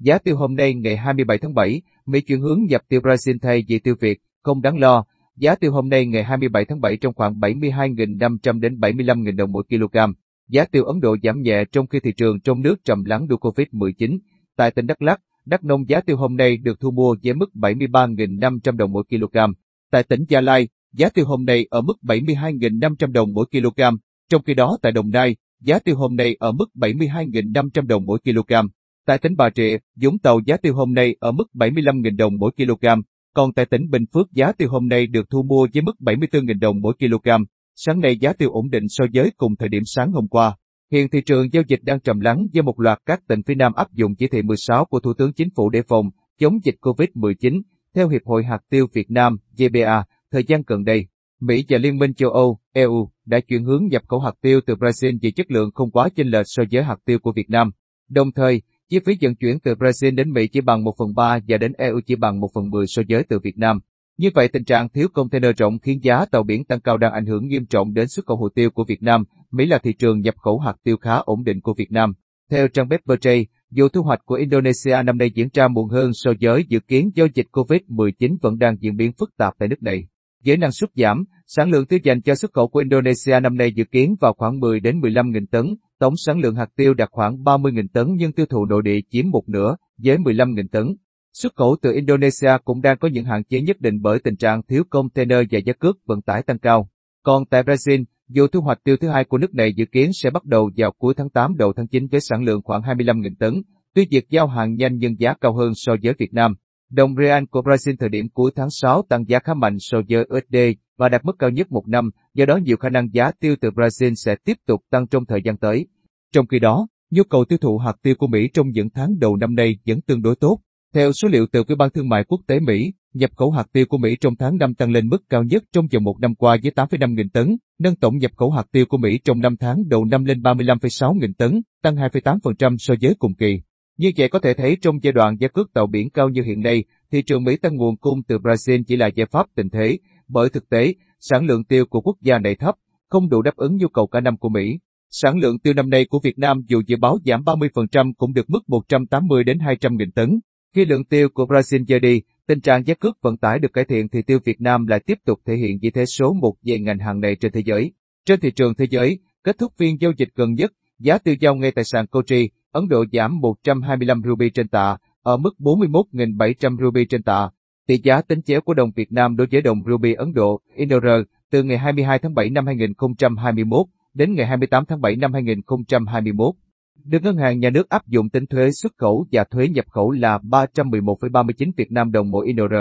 Giá tiêu hôm nay ngày 27 tháng 7, Mỹ chuyển hướng nhập tiêu Brazil thay vì tiêu Việt, không đáng lo. Giá tiêu hôm nay ngày 27 tháng 7 trong khoảng 72.500 đến 75.000 đồng mỗi kg. Giá tiêu Ấn Độ giảm nhẹ trong khi thị trường trong nước trầm lắng đua Covid-19. Tại tỉnh Đắk Lắk, Đắk Nông giá tiêu hôm nay được thu mua với mức 73.500 đồng mỗi kg. Tại tỉnh Gia Lai, giá tiêu hôm nay ở mức 72.500 đồng mỗi kg. Trong khi đó tại Đồng Nai, giá tiêu hôm nay ở mức 72.500 đồng mỗi kg. Tại tỉnh Bà Rịa, Vũng Tàu giá tiêu hôm nay ở mức 75.000 đồng mỗi kg, còn tại tỉnh Bình Phước giá tiêu hôm nay được thu mua với mức 74.000 đồng mỗi kg. Sáng nay giá tiêu ổn định so với cùng thời điểm sáng hôm qua. Hiện thị trường giao dịch đang trầm lắng do một loạt các tỉnh phía Nam áp dụng chỉ thị 16 của Thủ tướng Chính phủ để phòng chống dịch COVID-19. Theo Hiệp hội Hạt tiêu Việt Nam, GBA, thời gian gần đây, Mỹ và Liên minh châu Âu, EU, đã chuyển hướng nhập khẩu hạt tiêu từ Brazil vì chất lượng không quá chênh lệch so với hạt tiêu của Việt Nam. Đồng thời, chi phí vận chuyển từ Brazil đến Mỹ chỉ bằng 1 phần 3 và đến EU chỉ bằng 1 phần 10 so với từ Việt Nam. Như vậy tình trạng thiếu container rộng khiến giá tàu biển tăng cao đang ảnh hưởng nghiêm trọng đến xuất khẩu hồ tiêu của Việt Nam. Mỹ là thị trường nhập khẩu hạt tiêu khá ổn định của Việt Nam. Theo trang web Berjay, dù thu hoạch của Indonesia năm nay diễn ra muộn hơn so với dự kiến do dịch COVID-19 vẫn đang diễn biến phức tạp tại nước này. Với năng suất giảm, sản lượng tiêu dành cho xuất khẩu của Indonesia năm nay dự kiến vào khoảng 10 đến 15 nghìn tấn, tổng sản lượng hạt tiêu đạt khoảng 30 nghìn tấn nhưng tiêu thụ nội địa chiếm một nửa, với 15 nghìn tấn. Xuất khẩu từ Indonesia cũng đang có những hạn chế nhất định bởi tình trạng thiếu container và giá cước vận tải tăng cao. Còn tại Brazil, dù thu hoạch tiêu thứ hai của nước này dự kiến sẽ bắt đầu vào cuối tháng 8 đầu tháng 9 với sản lượng khoảng 25.000 tấn, tuy việc giao hàng nhanh nhưng giá cao hơn so với Việt Nam. Đồng real của Brazil thời điểm cuối tháng 6 tăng giá khá mạnh so với USD và đạt mức cao nhất một năm, do đó nhiều khả năng giá tiêu từ Brazil sẽ tiếp tục tăng trong thời gian tới. Trong khi đó, nhu cầu tiêu thụ hạt tiêu của Mỹ trong những tháng đầu năm nay vẫn tương đối tốt. Theo số liệu từ Ủy ban Thương mại Quốc tế Mỹ, nhập khẩu hạt tiêu của Mỹ trong tháng 5 tăng lên mức cao nhất trong vòng một năm qua với 8,5 nghìn tấn, nâng tổng nhập khẩu hạt tiêu của Mỹ trong 5 tháng đầu năm lên 35,6 nghìn tấn, tăng 2,8% so với cùng kỳ. Như vậy có thể thấy trong giai đoạn giá cước tàu biển cao như hiện nay, thị trường Mỹ tăng nguồn cung từ Brazil chỉ là giải pháp tình thế, bởi thực tế, sản lượng tiêu của quốc gia này thấp, không đủ đáp ứng nhu cầu cả năm của Mỹ. Sản lượng tiêu năm nay của Việt Nam dù dự báo giảm 30% cũng được mức 180 đến 200 nghìn tấn. Khi lượng tiêu của Brazil giờ đi, tình trạng giá cước vận tải được cải thiện thì tiêu Việt Nam lại tiếp tục thể hiện vị thế số một về ngành hàng này trên thế giới. Trên thị trường thế giới, kết thúc phiên giao dịch gần nhất, giá tiêu giao ngay tại sàn Kochi, Ấn Độ giảm 125 ruby trên tạ, ở mức 41.700 ruby trên tạ. Tỷ giá tính chéo của đồng Việt Nam đối với đồng ruby Ấn Độ, INR, từ ngày 22 tháng 7 năm 2021 đến ngày 28 tháng 7 năm 2021. Được Ngân hàng Nhà nước áp dụng tính thuế xuất khẩu và thuế nhập khẩu là 311,39 Việt Nam đồng mỗi INR.